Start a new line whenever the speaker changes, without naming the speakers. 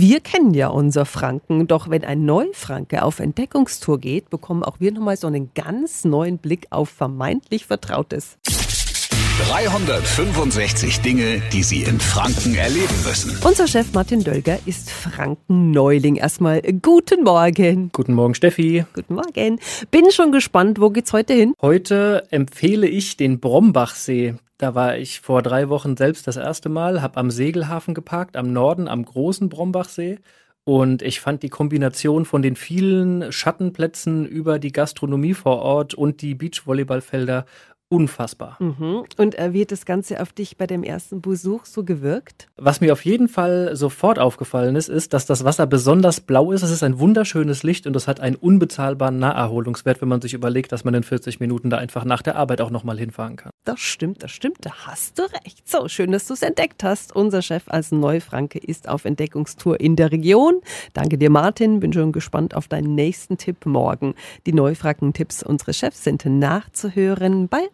wir kennen ja unser Franken, doch wenn ein Neufranke auf Entdeckungstour geht, bekommen auch wir nochmal so einen ganz neuen Blick auf vermeintlich Vertrautes.
365 Dinge, die Sie in Franken erleben müssen.
Unser Chef Martin Dölger ist Franken-Neuling. Erstmal guten Morgen.
Guten Morgen, Steffi.
Guten Morgen. Bin schon gespannt, wo geht's heute hin?
Heute empfehle ich den Brombachsee. Da war ich vor drei Wochen selbst das erste Mal, habe am Segelhafen geparkt, am Norden, am großen Brombachsee. Und ich fand die Kombination von den vielen Schattenplätzen über die Gastronomie vor Ort und die Beachvolleyballfelder unfassbar.
Mhm. Und äh, wie hat das Ganze auf dich bei dem ersten Besuch so gewirkt?
Was mir auf jeden Fall sofort aufgefallen ist, ist, dass das Wasser besonders blau ist. Es ist ein wunderschönes Licht und es hat einen unbezahlbaren Naherholungswert, wenn man sich überlegt, dass man in 40 Minuten da einfach nach der Arbeit auch nochmal hinfahren kann.
Das stimmt, das stimmt, da hast du recht. So, schön, dass du es entdeckt hast. Unser Chef als Neufranke ist auf Entdeckungstour in der Region. Danke dir, Martin. Bin schon gespannt auf deinen nächsten Tipp morgen. Die Neufranken-Tipps unseres Chefs sind nachzuhören bei